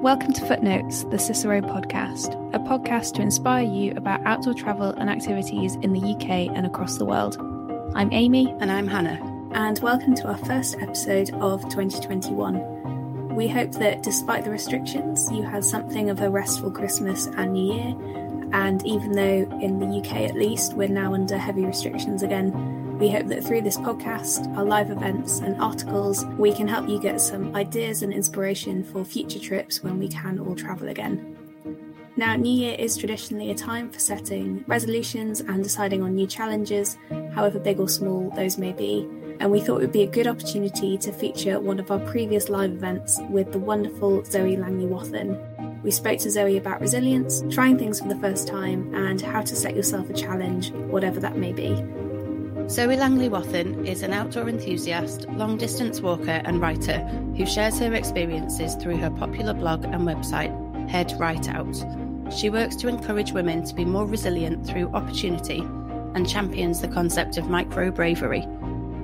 Welcome to Footnotes, the Cicerone podcast, a podcast to inspire you about outdoor travel and activities in the UK and across the world. I'm Amy. And I'm Hannah. And welcome to our first episode of 2021. We hope that despite the restrictions, you had something of a restful Christmas and New Year. And even though in the UK at least, we're now under heavy restrictions again, we hope that through this podcast, our live events, and articles, we can help you get some ideas and inspiration for future trips when we can all travel again. Now, New Year is traditionally a time for setting resolutions and deciding on new challenges, however big or small those may be. And we thought it would be a good opportunity to feature one of our previous live events with the wonderful Zoe Langley Wathen. We spoke to Zoe about resilience, trying things for the first time, and how to set yourself a challenge, whatever that may be. Zoe Langley Wathen is an outdoor enthusiast, long distance walker, and writer who shares her experiences through her popular blog and website, Head Right Out. She works to encourage women to be more resilient through opportunity and champions the concept of micro bravery.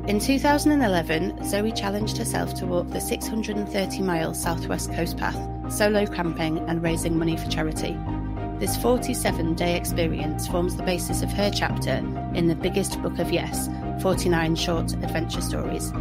In 2011, Zoe challenged herself to walk the 630 mile Southwest Coast Path, solo camping and raising money for charity. This 47 day experience forms the basis of her chapter in the biggest book of Yes 49 Short Adventure Stories.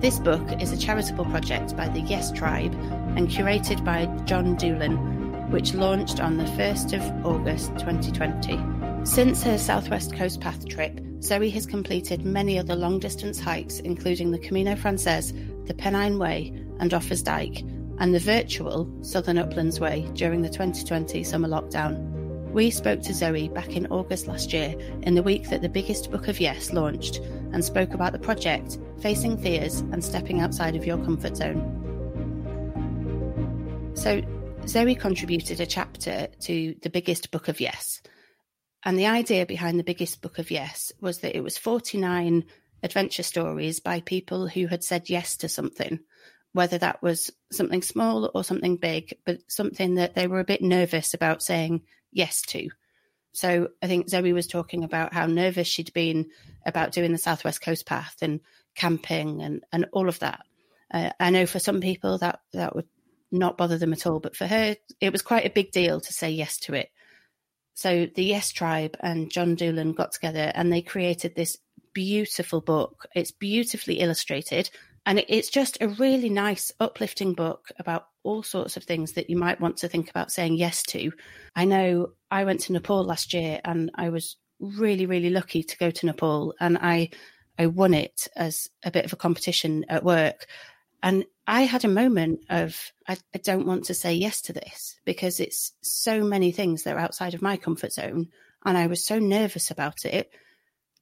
This book is a charitable project by the Yes Tribe and curated by John Doolan, which launched on the 1st of August 2020. Since her Southwest Coast Path trip, Zoe has completed many other long distance hikes, including the Camino Frances, the Pennine Way, and Offa's Dyke, and the virtual Southern Uplands Way during the 2020 summer lockdown. We spoke to Zoe back in August last year, in the week that the biggest book of Yes launched, and spoke about the project, facing fears, and stepping outside of your comfort zone. So, Zoe contributed a chapter to the biggest book of Yes. And the idea behind the biggest book of Yes was that it was 49 adventure stories by people who had said yes to something whether that was something small or something big, but something that they were a bit nervous about saying yes to. So I think Zoe was talking about how nervous she'd been about doing the Southwest Coast Path and camping and, and all of that. Uh, I know for some people that that would not bother them at all, but for her, it was quite a big deal to say yes to it. So the Yes Tribe and John Doolan got together and they created this beautiful book. It's beautifully illustrated. And it's just a really nice, uplifting book about all sorts of things that you might want to think about saying yes to. I know I went to Nepal last year and I was really, really lucky to go to Nepal and I I won it as a bit of a competition at work. And I had a moment of, I, I, don't want to say yes to this because it's so many things that are outside of my comfort zone. And I was so nervous about it.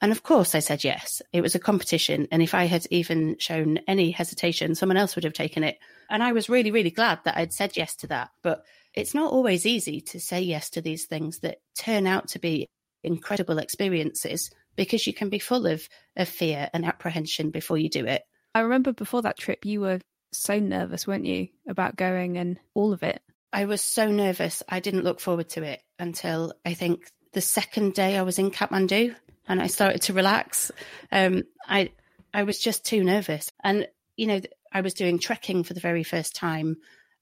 And of course, I said yes. It was a competition. And if I had even shown any hesitation, someone else would have taken it. And I was really, really glad that I'd said yes to that. But it's not always easy to say yes to these things that turn out to be incredible experiences because you can be full of, of fear and apprehension before you do it. I remember before that trip, you were so nervous, weren't you, about going and all of it? I was so nervous. I didn't look forward to it until I think the second day I was in Kathmandu and I started to relax. Um, I I was just too nervous, and you know I was doing trekking for the very first time,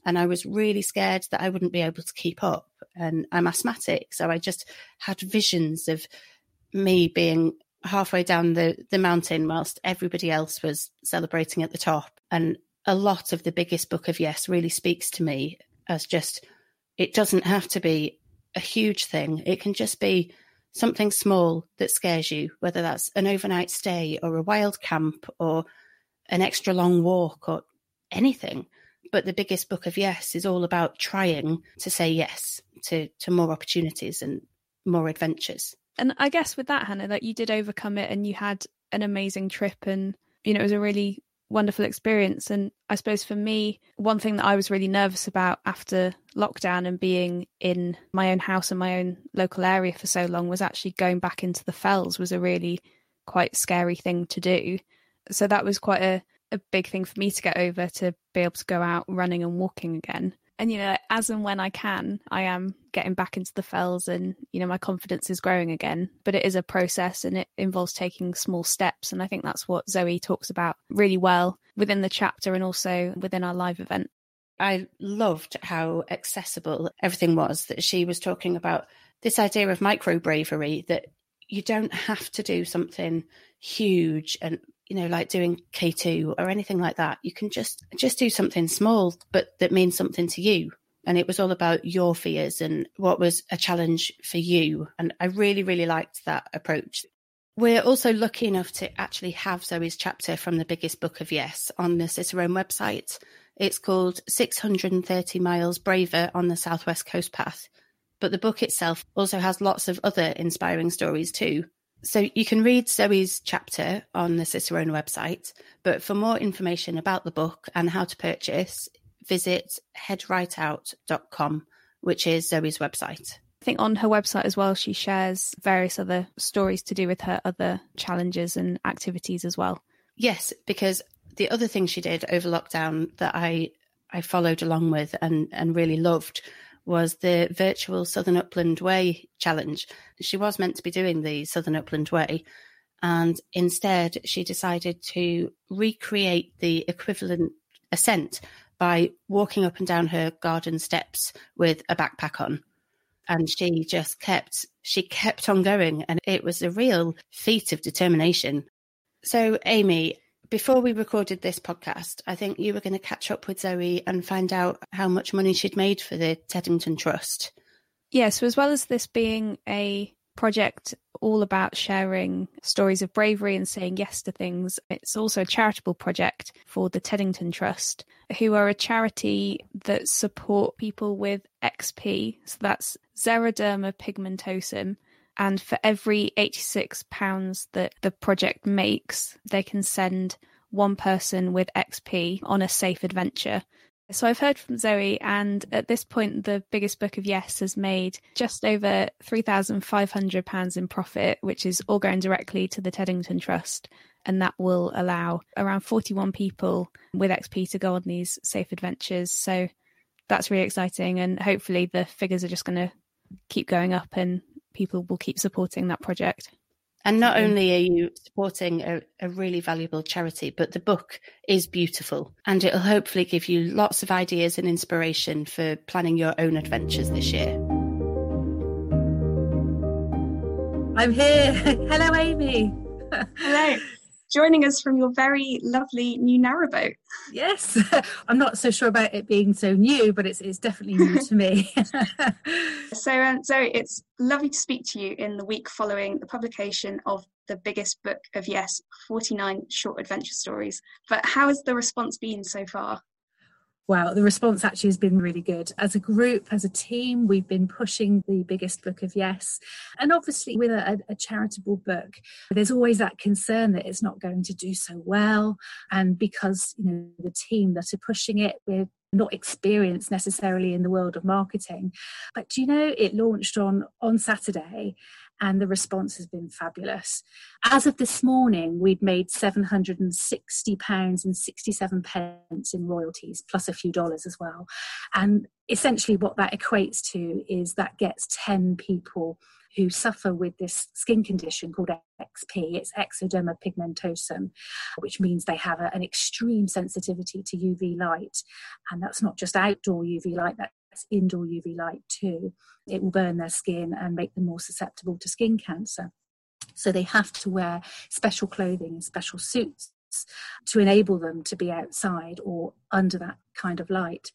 and I was really scared that I wouldn't be able to keep up. And I'm asthmatic, so I just had visions of me being halfway down the the mountain whilst everybody else was celebrating at the top. And a lot of the biggest book of yes really speaks to me as just it doesn't have to be a huge thing. It can just be something small that scares you, whether that's an overnight stay or a wild camp or an extra long walk or anything. But the biggest book of yes is all about trying to say yes to, to more opportunities and more adventures. And I guess with that, Hannah, that you did overcome it and you had an amazing trip and, you know, it was a really wonderful experience. And I suppose for me, one thing that I was really nervous about after lockdown and being in my own house and my own local area for so long was actually going back into the fells was a really quite scary thing to do. So that was quite a, a big thing for me to get over to be able to go out running and walking again and you know as and when i can i am getting back into the fells and you know my confidence is growing again. But it is a process and it involves taking small steps. And i think that's what zoe talks about really well within the chapter and also within our live event. I loved how accessible everything was that she was talking about this idea of micro bravery that you don't have to do something huge and you know like doing K2 or anything like that you can just just do something small but that means something to you. And it was all about your fears and what was a challenge for you. And I really really liked that approach. We're also lucky enough to actually have Zoe's chapter from the biggest book of yes on the Cicerone website. It's called 630 miles braver on the southwest coast path. But the book itself also has lots of other inspiring stories too. So you can read Zoe's chapter on the Cicerone website, but for more information about the book and how to purchase, visit headrightout.com, which is Zoe's website. I think on her website as well, she shares various other stories to do with her other challenges and activities as well. Yes, because the other thing she did over lockdown that I I followed along with and and really loved was the virtual Southern Upland Way challenge. She was meant to be doing the Southern Upland Way, and instead she decided to recreate the equivalent ascent by walking up and down her garden steps with a backpack on. And she just kept she kept on going and it was a real feat of determination. So Amy, before we recorded this podcast, I think you were going to catch up with Zoe and find out how much money she'd made for the Teddington Trust. Yes, so as well as this being a project all about sharing stories of bravery and saying yes to things, it's also a charitable project for the Teddington Trust, who are a charity that support people with XP. So that's Xeroderma pigmentosum and for every £86 that the project makes, they can send one person with XP on a safe adventure. So I've heard from Zoe, and at this point, the biggest book of Yes has made just over £3,500 in profit, which is all going directly to the Teddington Trust. And that will allow around 41 people with XP to go on these safe adventures. So that's really exciting. And hopefully, the figures are just going to keep going up and people will keep supporting that project. And not mm-hmm. only are you supporting a, a, really valuable charity, but the book is beautiful and it'll hopefully give you lots of ideas and inspiration for planning your own adventures this year. I'm here. Hello, Amy. Hello joining us from your very lovely new narrowboat. Yes, I'm not so sure about it being so new, but it's, it's definitely new to me. so, um, Zoe, it's lovely to speak to you in the week following the publication of the biggest book of Yes 49 short adventure stories. But how has the response been so far? Wow, the response actually has been really good. As a group, as a team, we've been pushing the biggest book of yes. And obviously, with a, a, charitable book, there's always that concern that it's not going to do so well. And because, you know, the team that are pushing it, we're not experienced necessarily in the world of marketing. But do you know, it launched on on Saturday and the response has been fabulous. As of this morning, we'd made £760 and 67 pence in royalties, plus a few dollars as well. And essentially, what that equates to is that gets 10 people who suffer with this skin condition called XP. It's ectoderma pigmentosum, which means they have a, an extreme sensitivity to UV light. And that's not just outdoor UV light, that indoor UV light too. It will burn their skin and make them more susceptible to skin cancer. So they have to wear special clothing and special suits to enable them to be outside or under that kind of light.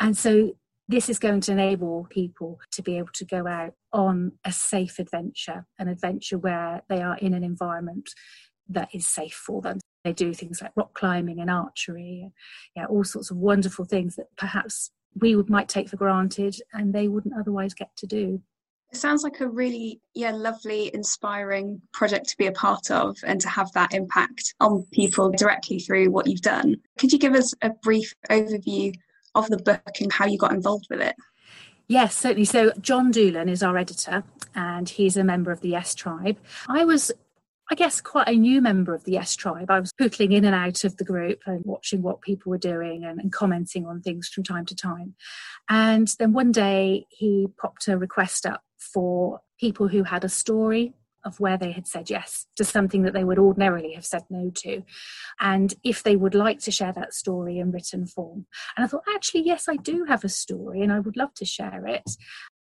And so this is going to enable people to be able to go out on a safe adventure, an adventure where they are in an environment that is safe for them. They do things like rock climbing and archery, yeah, all sorts of wonderful things that perhaps we would, might take for granted and they wouldn't otherwise get to do. It sounds like a really, yeah, lovely, inspiring project to be a part of and to have that impact on people directly through what you've done. Could you give us a brief overview of the book and how you got involved with it? Yes, certainly. So, John Doolan is our editor, and he's a member of the Yes Tribe. I was I guess, quite a new member of the Yes Tribe. I was pootling in and out of the group and watching what people were doing and, and, commenting on things from time to time. And then one day he popped a request up for people who had a story of where they had said yes to something that they would ordinarily have said no to. And if they would like to share that story in written form. And I thought, actually, yes, I do have a story and I would love to share it.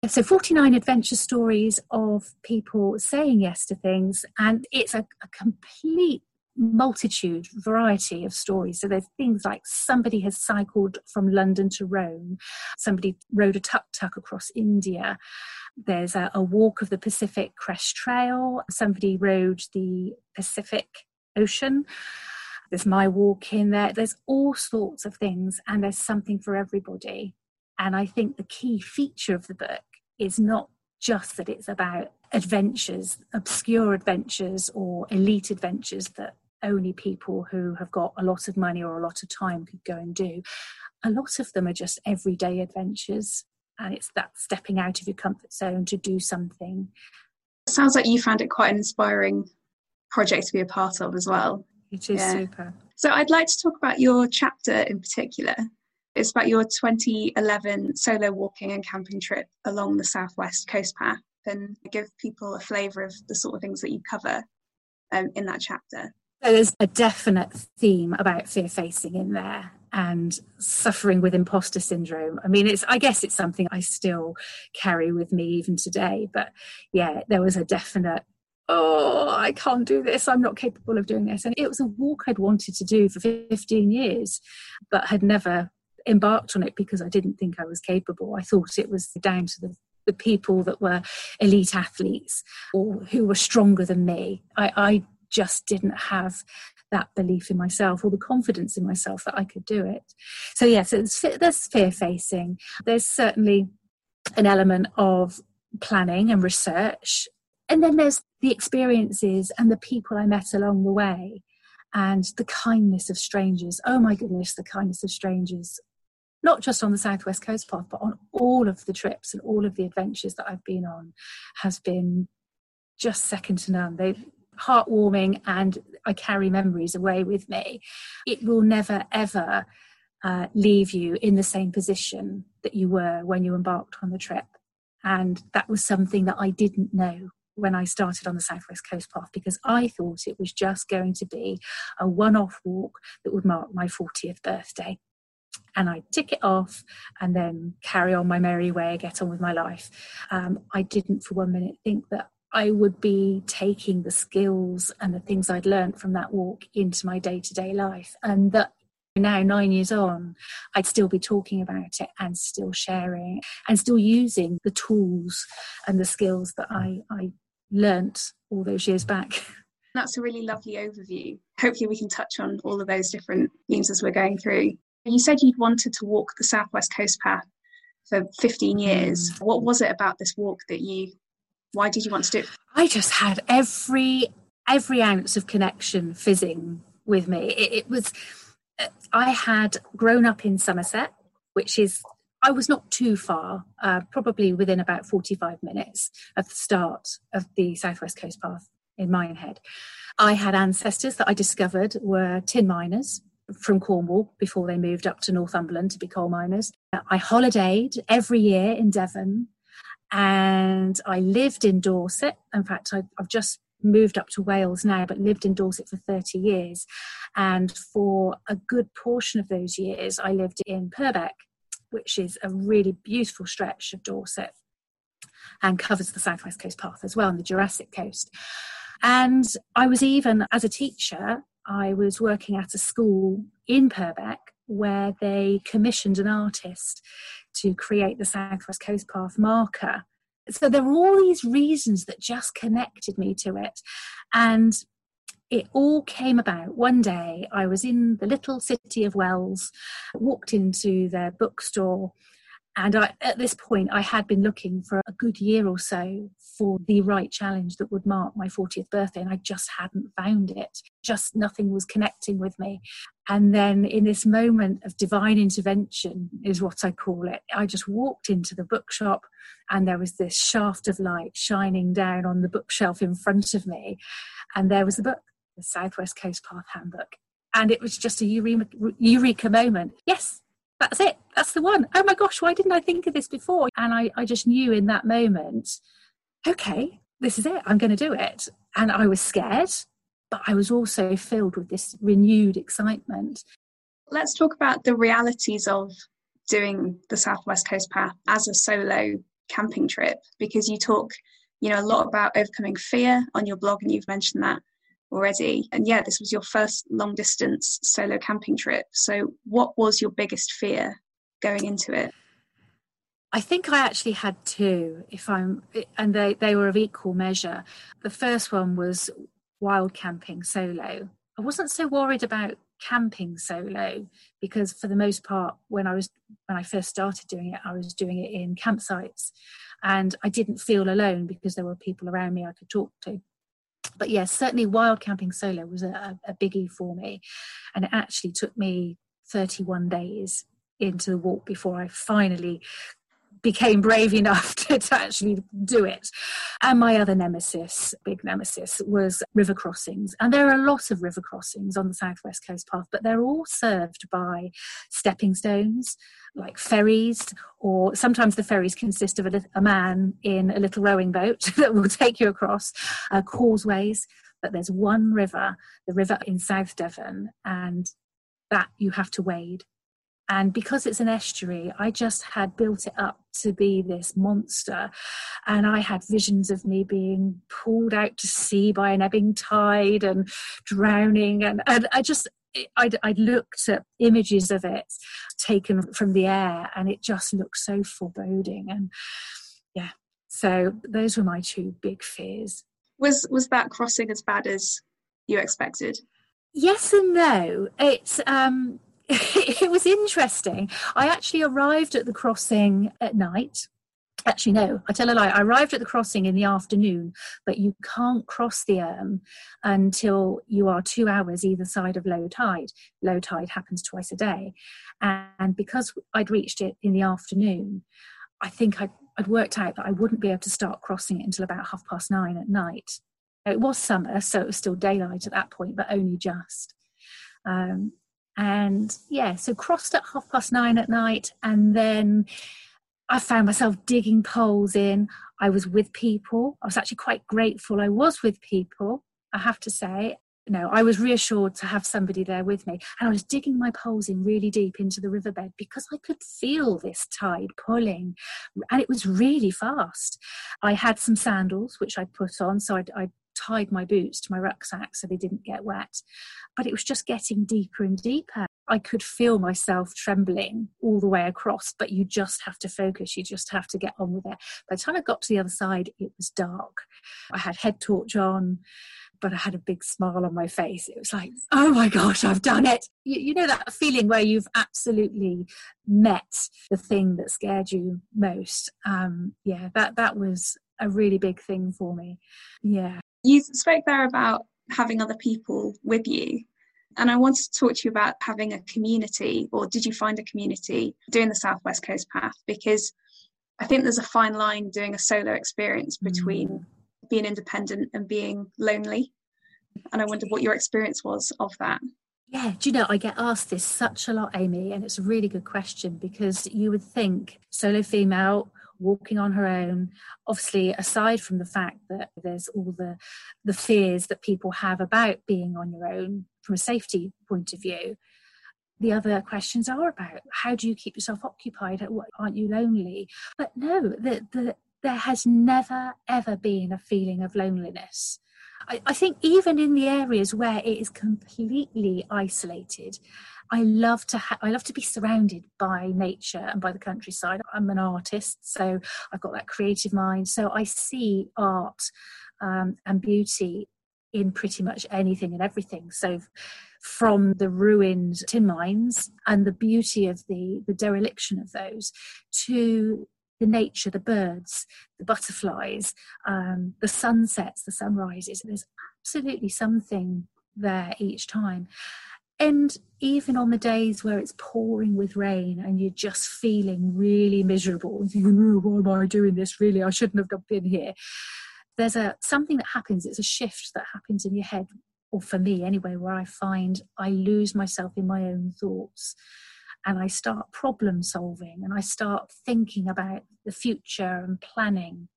So, 49 adventure stories of people saying yes to things, and it's a, a complete multitude variety of stories. So there's things like somebody has cycled from london to rome somebody rode a tuk-tuk across india there's a, a walk of the pacific crest trail somebody rowed the pacific ocean there's my walk in there there's all sorts of things and there's something for everybody. And i think the key feature of the book is not just that it's about adventures, obscure adventures or elite adventures that only people who have got a lot of money or a lot of time could go and do. A lot of them are just everyday adventures, and it's that stepping out of your comfort zone to do something. It sounds like you found it quite an inspiring project to be a part of as well. It is yeah. super. So, I'd like to talk about your chapter in particular. It's about your 2011 solo walking and camping trip along the Southwest Coast Path and give people a flavour of the sort of things that you cover um, in that chapter. So there's a definite theme about fear facing in there and suffering with imposter syndrome. I mean, it's I guess it's something I still carry with me even today. But yeah, there was a definite oh, I can't do this. I'm not capable of doing this. And it was a walk I'd wanted to do for 15 years, but had never embarked on it because I didn't think I was capable. I thought it was down to the the people that were elite athletes or who were stronger than me. I, I just didn't have that belief in myself or the confidence in myself that I could do it. So, yes, yeah, so there's fear facing. There's certainly an element of planning and research. And then there's the experiences and the people I met along the way and the kindness of strangers. Oh my goodness, the kindness of strangers. Not just on the Southwest Coast Path, but on all of the trips and all of the adventures that I've been on has been just second to none. They heartwarming and I carry memories away with me. It will never, ever uh, leave you in the same position that you were when you embarked on the trip. And that was something that I didn't know when I started on the Southwest Coast Path because I thought it was just going to be a one off walk that would mark my 40th birthday. And I tick it off and then carry on my merry way, get on with my life. Um, I didn't for one minute think that I would be taking the skills and the things I'd learned from that walk into my day to day life. And that now, nine years on, I'd still be talking about it and still sharing and still using the tools and the skills that I, I learnt all those years back. That's a really lovely overview. Hopefully, we can touch on all of those different themes as we're going through. You said you'd wanted to walk the Southwest Coast Path for 15 years. Mm. What was it about this walk that you why did you want to do it? I just had every every ounce of connection fizzing with me. It, it was I had grown up in Somerset, which is I was not too far, uh, probably within about 45 minutes of the start of the Southwest Coast Path in Minehead. I had ancestors that I discovered were tin miners from Cornwall before they moved up to Northumberland to be coal miners. I holidayed every year in Devon and I lived in Dorset. In fact, I, I've just moved up to Wales now, but lived in Dorset for 30 years. And for a good portion of those years, I lived in Purbeck, which is a really beautiful stretch of Dorset and covers the Southwest Coast Path as well, and the Jurassic Coast. And I was even, as a teacher, I was working at a school in Purbeck where they commissioned an artist to create the Southwest Coast Path marker. So there were all these reasons that just connected me to it. And it all came about one day. I was in the little city of Wells, walked into their bookstore, and I, at this point, I had been looking for a good year or so for the right challenge that would mark my 40th birthday, and I just hadn't found it. Just nothing was connecting with me. And then, in this moment of divine intervention, is what I call it, I just walked into the bookshop, and there was this shaft of light shining down on the bookshelf in front of me. And there was the book, the Southwest Coast Path Handbook. And it was just a eureka, eureka moment. Yes, that's it. That's the one. Oh my gosh why didn't i think of this before? And i, I just knew in that moment okay this is it, I'm going to do it. And I was scared, but I was also filled with this renewed excitement. Let's talk about the realities of doing the Southwest Coast Path as a solo camping trip because you talk, you know, a lot about overcoming fear on your blog and you've mentioned that already. And yeah, this was your first long distance solo camping trip. So what was your biggest fear going into it? I think I actually had two, if I'm, and they, they were of equal measure. The first one was wild camping solo. I wasn't so worried about camping solo because for the most part when i was when i first started doing it i was doing it in campsites and i didn't feel alone because there were people around me i could talk to but yes certainly wild camping solo was a, a biggie for me. And it actually took me 31 days into the walk before I finally became brave enough to, to, actually do it. And my other nemesis, big nemesis, was river crossings. And there are a lot of river crossings on the Southwest Coast Path, but they're all served by stepping stones, like ferries, or sometimes the ferries consist of a, a man in a little rowing boat that will take you across uh, causeways. But there's one river, the river in South Devon, and that you have to wade and because it's an estuary, I just had built it up to be this monster. And I had visions of me being pulled out to sea by an ebbing tide and drowning. And, and I just, I'd, I'd, looked at images of it taken from the air and it just looked so foreboding. And yeah, so those were my two big fears. Was, was that crossing as bad as you expected? Yes and no. It's, um, it was interesting. I actually arrived at the crossing at night. Actually, no, I tell a lie. I arrived at the crossing in the afternoon, but you can't cross the Erm until you are two hours either side of low tide. Low tide happens twice a day. And because I'd reached it in the afternoon, I think I'd, I'd worked out that I wouldn't be able to start crossing it until about half past nine at night. It was summer, so it was still daylight at that point, but only just. Um, and yeah, so crossed at half past nine at night, and then I found myself digging poles in. I was with people. I was actually quite grateful I was with people, I have to say. You know, I was reassured to have somebody there with me. And I was digging my poles in really deep into the riverbed because I could feel this tide pulling. And it was really fast. I had some sandals, which I put on. So I'd, I'd tied my boots to my rucksack so they didn't get wet. But it was just getting deeper and deeper. I could feel myself trembling all the way across, but you just have to focus. You just have to get on with it. By the time I got to the other side, it was dark. I had head torch on, but I had a big smile on my face. It was like, oh my gosh, I've done it. You, you know that feeling where you've absolutely met the thing that scared you most. Um, yeah, that that was a really big thing for me. Yeah. You spoke there about having other people with you. And I wanted to talk to you about having a community, or did you find a community doing the Southwest Coast Path? Because I think there's a fine line doing a solo experience between mm. being independent and being lonely. And I wonder what your experience was of that. Yeah, do you know, I get asked this such a lot, Amy, and it's a really good question because you would think solo female walking on her own. Obviously aside from the fact that there's all the the fears that people have about being on your own from a safety point of view the other questions are about how do you keep yourself occupied? Aren't you lonely? But no the, the, there has never ever been a feeling of loneliness I, I think even in the areas where it is completely isolated I love to ha- I love to be surrounded by nature and by the countryside. I'm an artist, so I've got that creative mind. So I see art um, and beauty in pretty much anything and everything. So from the ruined tin mines and the beauty of the the dereliction of those to the nature, the birds, the butterflies, um, the sunsets, the sunrises. There's absolutely something there each time. And even on the days where it's pouring with rain and you're just feeling really miserable, thinking, oh, why am I doing this? Really, I shouldn't have been here. There's a something that happens. It's a shift that happens in your head, or for me anyway, where I find I lose myself in my own thoughts, and I start problem solving, and I start thinking about the future and planning.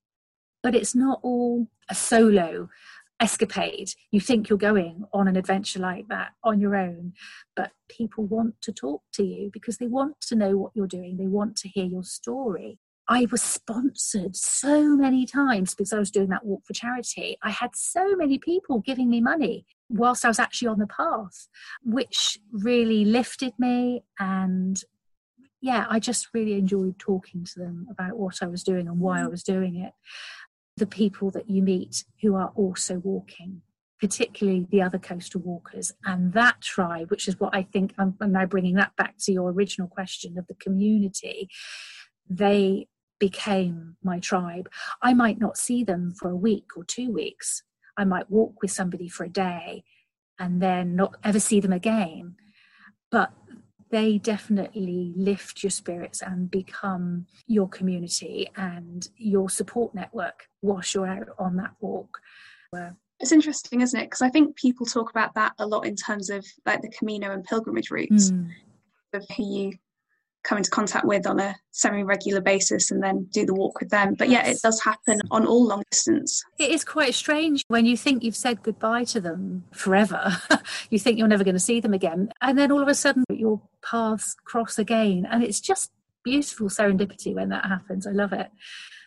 but it's not all a solo escapade. You think you're going on an adventure like that on your own, but people want to talk to you because they want to know what you're doing, they want to hear your story. I was sponsored so many times because I was doing that walk for charity. I had so many people giving me money whilst I was actually on the path, which really lifted me. And yeah, I just really enjoyed talking to them about what I was doing and why I mm-hmm. was doing it the people that you meet who are also walking, particularly the other coastal walkers. And that tribe, which is what I think I'm, I'm now bringing that back to your original question of the community, they became my tribe. I might not see them for a week or two weeks. I might walk with somebody for a day and then not ever see them again. But they definitely lift your spirits and become your community and your support network whilst you're out on that walk. It's interesting, isn't it? Because I think people talk about that a lot in terms of like the Camino and pilgrimage routes mm. of who you come into contact with on a semi-regular basis and then do the walk with them. But yeah it does happen on all long distance. It is quite strange when you think you've said goodbye to them forever. You think you're never going to see them again and then all of a sudden your paths cross again and it's just beautiful serendipity when that happens. I love it.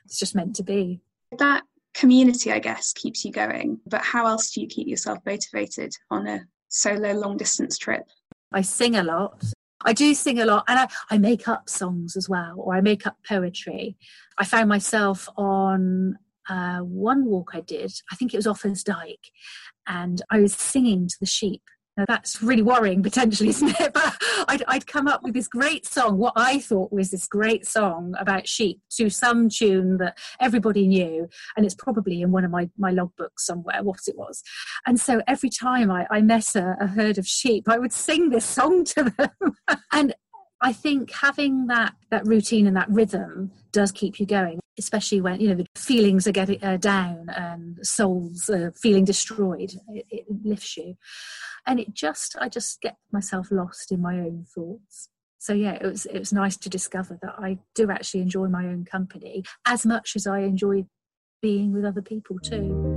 It's just meant to be. That community i guess keeps you going but how else do you keep yourself motivated on a solo long distance trip? I sing a lot. I do sing a lot and I, I make up songs as well, or I make up poetry. I found myself on uh, one walk I did, I think it was off Offa's Dyke, and I was singing to the sheep now that's really worrying potentially, isn't it? But I'd, I'd, come up with this great song, what I thought was this great song about sheep to some tune that everybody knew. And it's probably in one of my, my logbooks somewhere, what it was. And so every time I, I met a, a herd of sheep, I would sing this song to them. and I think having that that routine and that rhythm does keep you going, especially when you know the feelings are getting uh, down and souls are feeling destroyed. It, it lifts you and it just I just get myself lost in my own thoughts. So yeah, it was it was nice to discover that I do actually enjoy my own company as much as I enjoy being with other people too.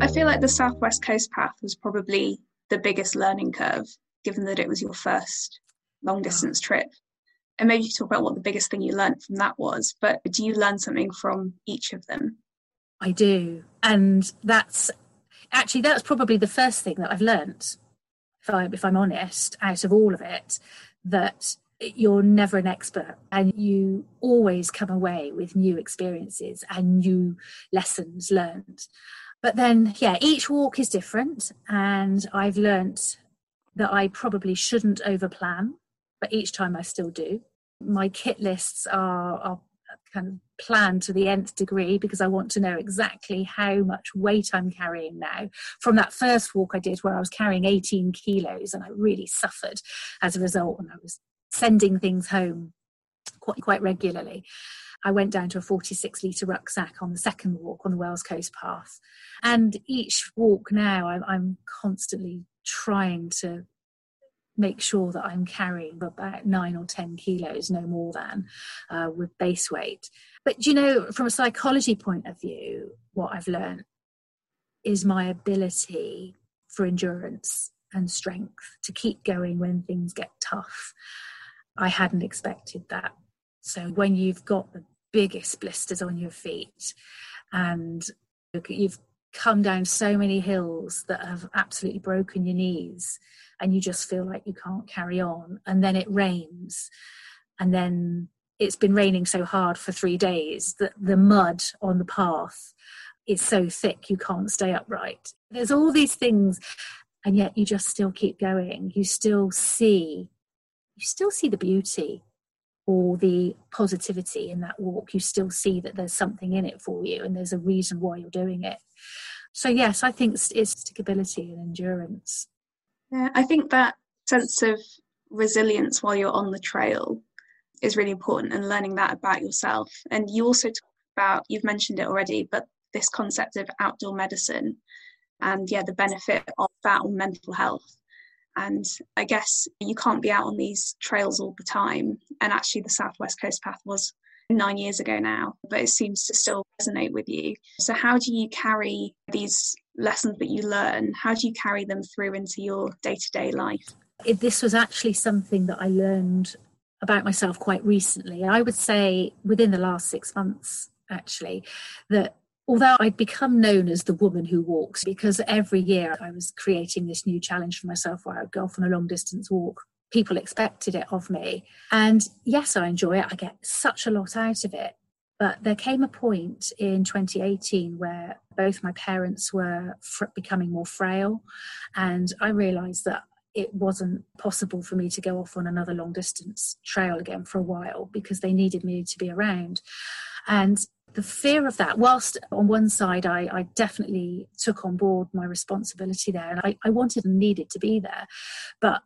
I feel like the Southwest Coast Path was probably the biggest learning curve, given that it was your first long distance trip. And maybe you talk about what the biggest thing you learned from that was, but do you learn something from each of them? I do. And that's actually that's probably the first thing that I've learnt, if, I, if I'm honest, out of all of it, that you're never an expert and you always come away with new experiences and new lessons learned. But then, yeah, each walk is different, and I've learnt that I probably shouldn't overplan, but each time I still do. My kit lists are, are kind of plan to the nth degree because I want to know exactly how much weight I'm carrying now. From that first walk I did where I was carrying 18 kilos and I really suffered as a result and I was sending things home quite quite regularly. I went down to a 46 litre rucksack on the second walk on the Wales Coast Path. And each walk now, I'm, I'm constantly trying to make sure that I'm carrying about nine or 10 kilos, no more than, uh, with base weight. But, you know, from a psychology point of view, what I've learned is my ability for endurance and strength to keep going when things get tough. I hadn't expected that. So when you've got the biggest blisters on your feet and you've come down so many hills that have absolutely broken your knees and you just feel like you can't carry on. And then it rains. And then it's been raining so hard for three days that the mud on the path is so thick you can't stay upright. There's all these things and yet you just still keep going. You still see you still see the beauty or the positivity in that walk, you still see that there's something in it for you and there's a reason why you're doing it. So, yes, I think it's, stickability and endurance. Yeah, I think that sense of resilience while you're on the trail is really important and learning that about yourself. And you also talk about, you've mentioned it already, but this concept of outdoor medicine and yeah, the benefit of that on mental health. And I guess you can't be out on these trails all the time. And actually, the Southwest Coast Path was nine years ago now, but it seems to still resonate with you. So, how do you carry these lessons that you learn? How do you carry them through into your day to day life? It, this was actually something that I learned about myself quite recently. I would say within the last six months, actually, that although I'd become known as the woman who walks because every year I was creating this new challenge for myself where I would go off on a long distance walk. People expected it of me. And yes, I enjoy it. I get such a lot out of it. But there came a point in 2018 where both my parents were fr- becoming more frail. And I realized that it wasn't possible for me to go off on another long distance trail again for a while because they needed me to be around. And the fear of that, whilst on one side I, I definitely took on board my responsibility there and I, I wanted and needed to be there, but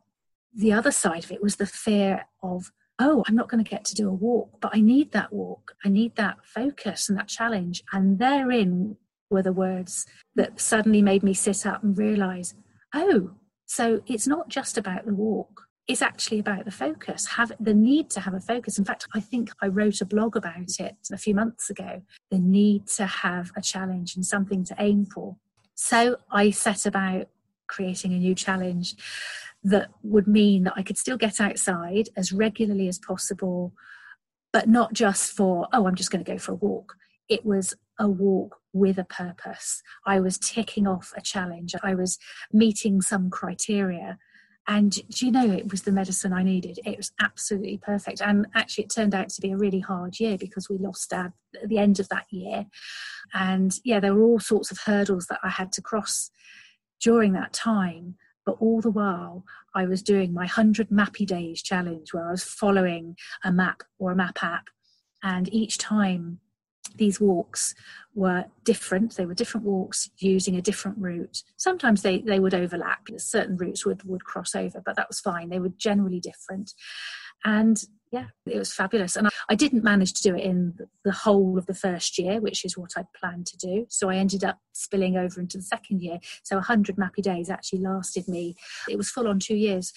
the other side of it was the fear of oh, I'm not going to get to do a walk, but I need that walk. I need that focus and that challenge. And therein were the words that suddenly made me sit up and realize, oh, so it's not just about the walk is actually about the focus, have the need to have a focus. In fact, I think I wrote a blog about it a few months ago the need to have a challenge and something to aim for. So I set about creating a new challenge that would mean that I could still get outside as regularly as possible, but not just for, oh, I'm just going to go for a walk. It was a walk with a purpose. I was ticking off a challenge. I was meeting some criteria and do you know, it was the medicine I needed. It was absolutely perfect. And actually, it turned out to be a really hard year because we lost Dad at the end of that year. And yeah, there were all sorts of hurdles that I had to cross during that time. But all the while, I was doing my 100 Mappy Days challenge where I was following a map or a map app. And each time these walks were different. They were different walks using a different route. Sometimes they, they would overlap. Certain routes would, would cross over, but that was fine. They were generally different. And yeah, it was fabulous. And I, I didn't manage to do it in the whole of the first year, which is what I'd planned to do. So I ended up spilling over into the second year. So 100 Mappy days actually lasted me, it was full on two years.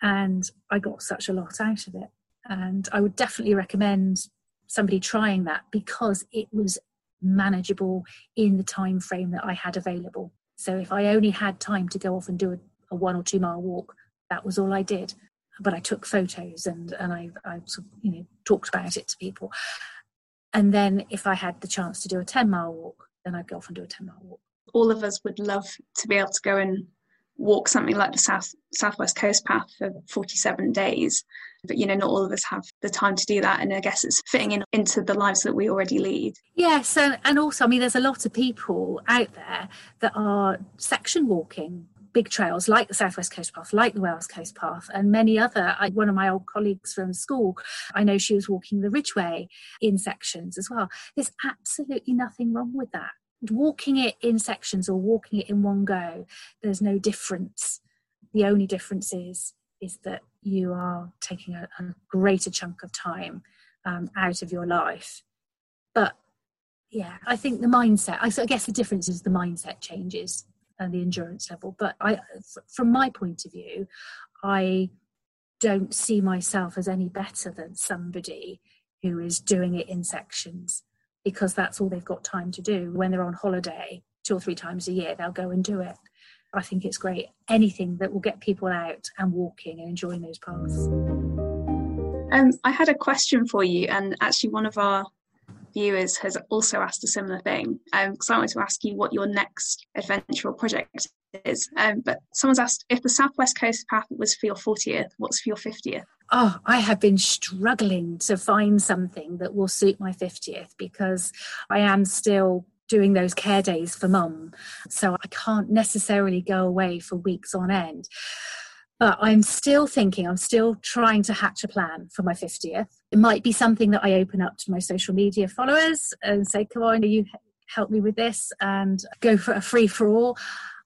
And I got such a lot out of it. And I would definitely recommend somebody trying that because it was manageable in the time frame that I had available. So if I only had time to go off and do a, a one or two mile walk, that was all I did. But I took photos and and I, I sort of, you know talked about it to people. And then if I had the chance to do a ten mile walk, then I'd go off and do a ten mile walk. All of us would love to be able to go and walk something like the south southwest coast path for 47 days but you know not all of us have the time to do that and i guess it's fitting in into the lives that we already lead yes and, and also i mean there's a lot of people out there that are section walking big trails like the Southwest Coast Path, like the Wales Coast Path, and many other. I, one of my old colleagues from school, I know she was walking the Ridgeway in sections as well. There's absolutely nothing wrong with that walking it in sections or walking it in one go, there's no difference. The only difference is is that you are taking a, a greater chunk of time um, out of your life. But yeah, I think the mindset. I, I guess the difference is the mindset changes and the endurance level. But I, from my point of view, I don't see myself as any better than somebody who is doing it in sections because that's all they've got time to do. When they're on holiday two or three times a year, they'll go and do it. I think it's great. Anything that will get people out and walking and enjoying those paths. Um, I had a question for you, and actually, one of our viewers has also asked a similar thing. Because um, I wanted to ask you what your next adventure or project is. Um, but someone's asked if the Southwest Coast Path was for your 40th, what's for your 50th? Oh, I have been struggling to find something that will suit my 50th because I am still doing those care days for mum. So I can't necessarily go away for weeks on end. But I'm still thinking, I'm still trying to hatch a plan for my 50th. It might be something that I open up to my social media followers and say, come on, you help me with this and go for a free for all.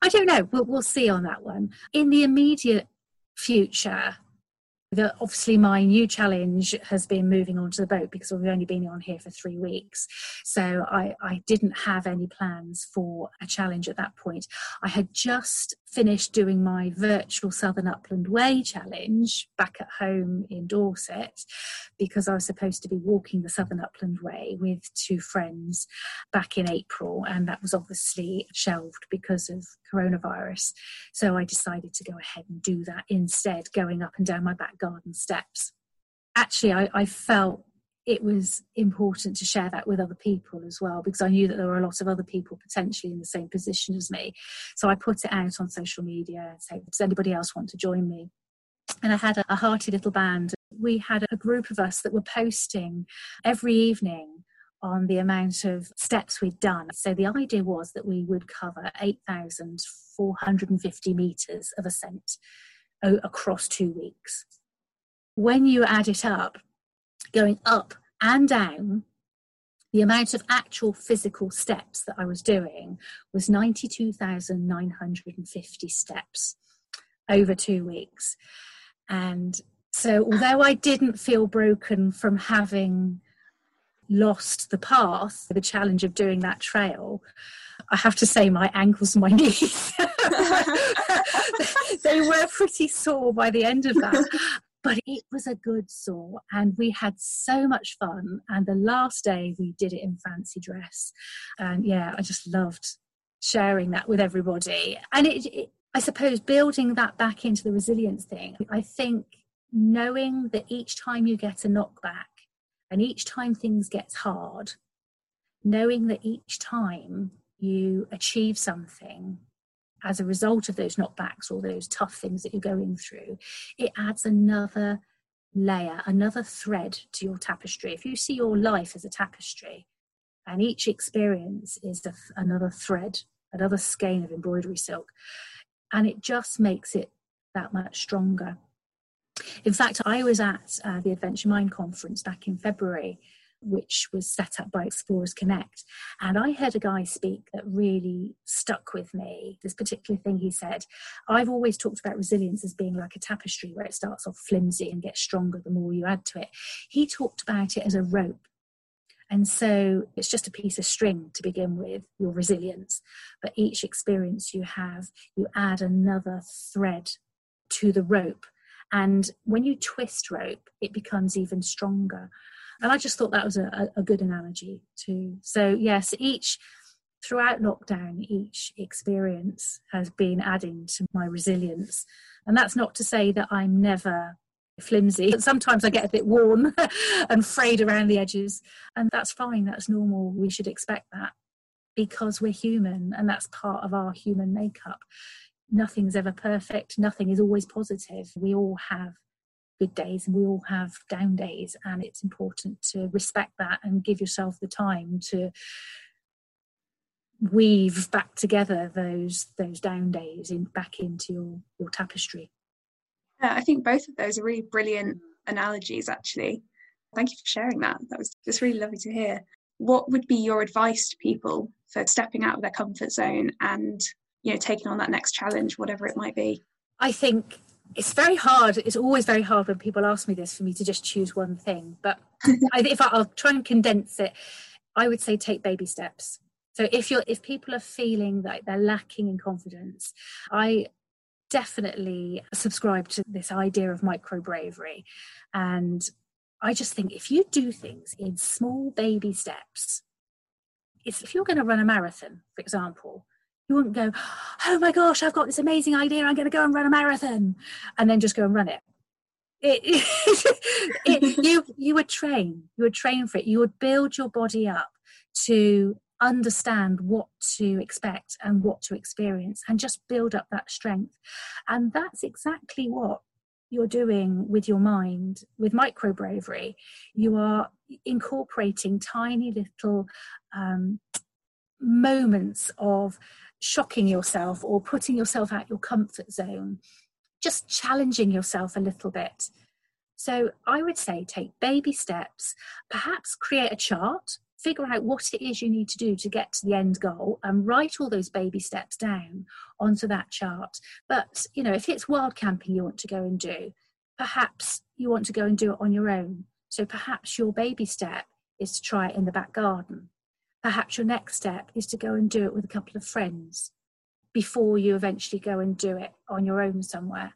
I don't know. We'll, we'll see on that one. In the immediate future, the, obviously my new challenge has been moving onto the boat because we've only been on here for three weeks. So I, I didn't have any plans for a challenge at that point. I had just finished doing my virtual Southern Upland Way challenge back at home in Dorset because I was supposed to be walking the Southern Upland Way with two friends back in April, and that was obviously shelved because of coronavirus. So I decided to go ahead and do that instead, going up and down my back garden steps. Actually, I, I felt it was important to share that with other people as well because I knew that there were a lot of other people potentially in the same position as me. So I put it out on social media and said, Does anybody else want to join me? And I had a, a hearty little band. We had a group of us that were posting every evening on the amount of steps we'd done. So the idea was that we would cover 8,450 metres of ascent across two weeks. When you add it up, going up and down, the amount of actual physical steps that I was doing was 92,950 steps over two weeks. And so, although I didn't feel broken from having lost the path, the challenge of doing that trail, I have to say my ankles and my knees they were pretty sore by the end of that but it was a good sore and we had so much fun and the last day we did it in fancy dress. And yeah i just loved sharing that with everybody. And it, it, i suppose building that back into the resilience thing i think knowing that each time you get a knockback and each time things get hard knowing that each time you achieve something as a result of those knockbacks or those tough things that you're going through, it adds another layer, another thread to your tapestry. If you see your life as a tapestry, and each experience is a, another thread, another skein of embroidery silk, and it just makes it that much stronger. In fact, I was at uh, the Adventure Mind conference back in February which was set up by Explorers Connect. And I heard a guy speak that really stuck with me. This particular thing he said I've always talked about resilience as being like a tapestry where it starts off flimsy and gets stronger the more you add to it. He talked about it as a rope. And so it's just a piece of string to begin with, your resilience. But each experience you have, you add another thread to the rope. And when you twist rope, it becomes even stronger. And I just thought that was a, a good analogy too. So, yes, each throughout lockdown, each experience has been adding to my resilience. And that's not to say that I'm never flimsy. Sometimes I get a bit worn and frayed around the edges, and that's fine, that's normal. We should expect that because we're human, and that's part of our human makeup. Nothing's ever perfect, nothing is always positive. We all have good days and we all have down days and it's important to respect that and give yourself the time to weave back together those those down days in back into your your tapestry. Yeah i think both of those are really brilliant analogies actually. Thank you for sharing that. That was just really lovely to hear. What would be your advice to people for stepping out of their comfort zone and you know taking on that next challenge whatever it might be? I think it's very hard. It's always very hard when people ask me this for me to just choose one thing. But I, if I, will try and condense it, I would say take baby steps. So if you're if people are feeling like they're lacking in confidence, I definitely subscribe to this idea of micro bravery, and I just think if you do things in small baby steps, it's if you're going to run a marathon, for example, you wouldn't go, oh my gosh, I've got this amazing idea. I'm going to go and run a marathon, and then just go and run it. It, it, you you would train. You would train for it. You would build your body up to understand what to expect and what to experience, and just build up that strength. And that's exactly what you're doing with your mind with micro bravery. You are incorporating tiny little um, moments of shocking yourself or putting yourself out your comfort zone, just challenging yourself a little bit. So I would say take baby steps, perhaps create a chart, figure out what it is you need to do to get to the end goal and write all those baby steps down onto that chart. But, you know, if it's wild camping you want to go and do, perhaps you want to go and do it on your own. So perhaps your baby step is to try it in the back garden perhaps your next step is to go and do it with a couple of friends. before you eventually go and do it on your own somewhere.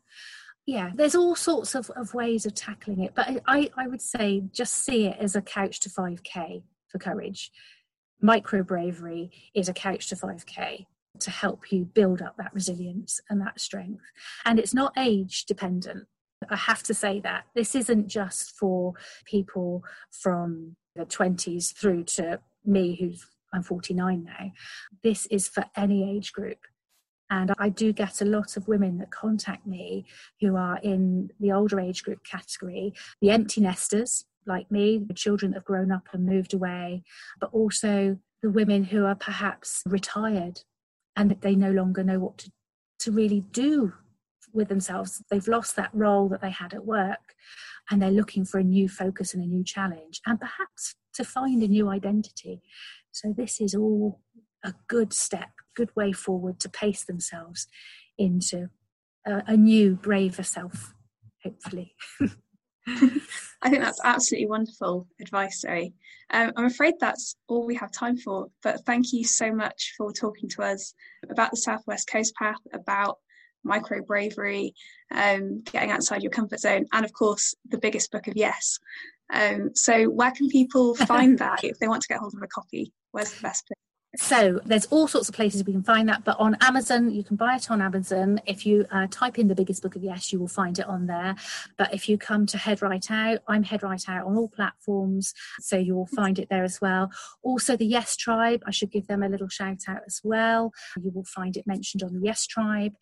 Yeah there's all sorts of, of ways of tackling it but I, I would say just see it as a couch to 5k for courage. Micro bravery is a couch to 5k to help you build up that resilience and that strength. And it's not age dependent. I have to say that this isn't just for people from the 20s through to me who's i'm 49 now this is for any age group and I do get a lot of women that contact me who are in the older age group category, the empty nesters like me, the children that have grown up and moved away, but also the women who are perhaps retired and they no longer know what to, to really do with themselves. They've lost that role that they had at work and they're looking for a new focus and a new challenge and perhaps to find a new identity. So, this is all a good step good way forward to pace themselves into a, a new, braver self, hopefully. I think that's absolutely wonderful advice, Zoe. Um, I'm afraid that's all we have time for, but thank you so much for talking to us about the Southwest Coast Path, about micro bravery, um, getting outside your comfort zone, and of course, the biggest book of Yes. Um, so, where can people find that if they want to get hold of a copy? Where's the best place? So there's all sorts of places we can find that, but on Amazon, you can buy it on Amazon. If you uh, type in the biggest book of yes, you will find it on there. But if you come to Head Right Out, I'm Head Right Out on all platforms, so you will find it there as well. Also, the Yes Tribe, I should give them a little shout out as well. You will find it mentioned on the Yes Tribe.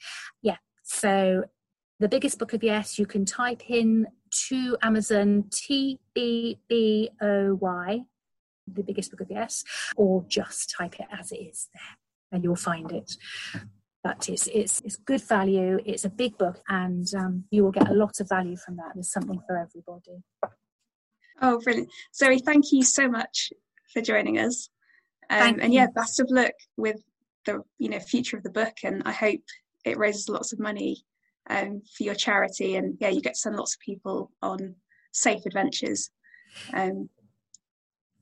Yeah, so the biggest book of yes, you can type in to Amazon T B B O Y the biggest book of yes, or just type it as it is there and you'll find it. But it's, it's, it's good value, it's a big book, and um, you will get a lot of value from that. There's something for everybody. Oh, brilliant. Zoe, thank you so much for joining us. Um, and yeah, best of luck with the you know future of the book, and I hope it raises lots of money um, for your charity. And yeah, you get to send lots of people on safe adventures. Um,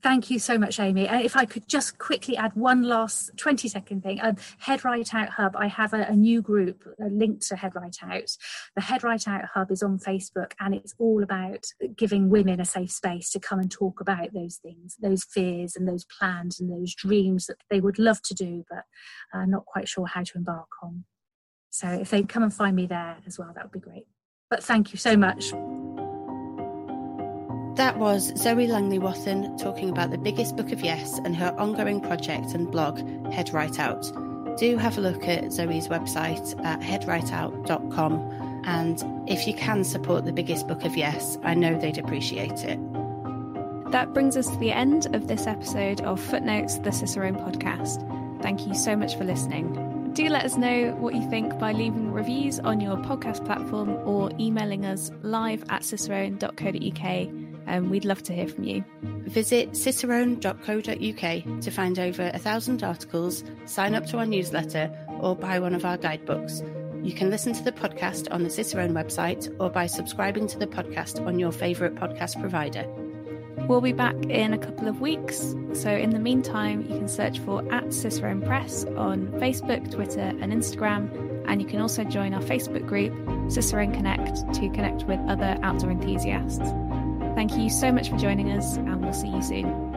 Thank you so much, Amy. And if I could just quickly add one last 20 second thing. Um, Head Right Out Hub, I have a, a new group linked to Head Right Out. The Head Right Out Hub is on Facebook and it's all about giving women a safe space to come and talk about those things, those fears and those plans and those dreams that they would love to do, but uh, not quite sure how to embark on. So if they come and find me there as well, that would be great. But thank you so much. That was Zoe Langley Wathen talking about the biggest book of yes and her ongoing project and blog, Head Right Out. Do have a look at Zoe's website at headrightout.com. And if you can support the biggest book of yes, I know they'd appreciate it. That brings us to the end of this episode of Footnotes, the Cicerone podcast. Thank you so much for listening. Do let us know what you think by leaving reviews on your podcast platform or emailing us live at cicerone.co.uk um, we'd love to hear from you. Visit cicerone.co.uk to find over a thousand articles, sign up to our newsletter, or buy one of our guidebooks. You can listen to the podcast on the Cicerone website or by subscribing to the podcast on your favourite podcast provider. We'll be back in a couple of weeks. So, in the meantime, you can search for at Cicerone Press on Facebook, Twitter, and Instagram. And you can also join our Facebook group, Cicerone Connect, to connect with other outdoor enthusiasts. Thank you so much for joining us, and we'll see you soon.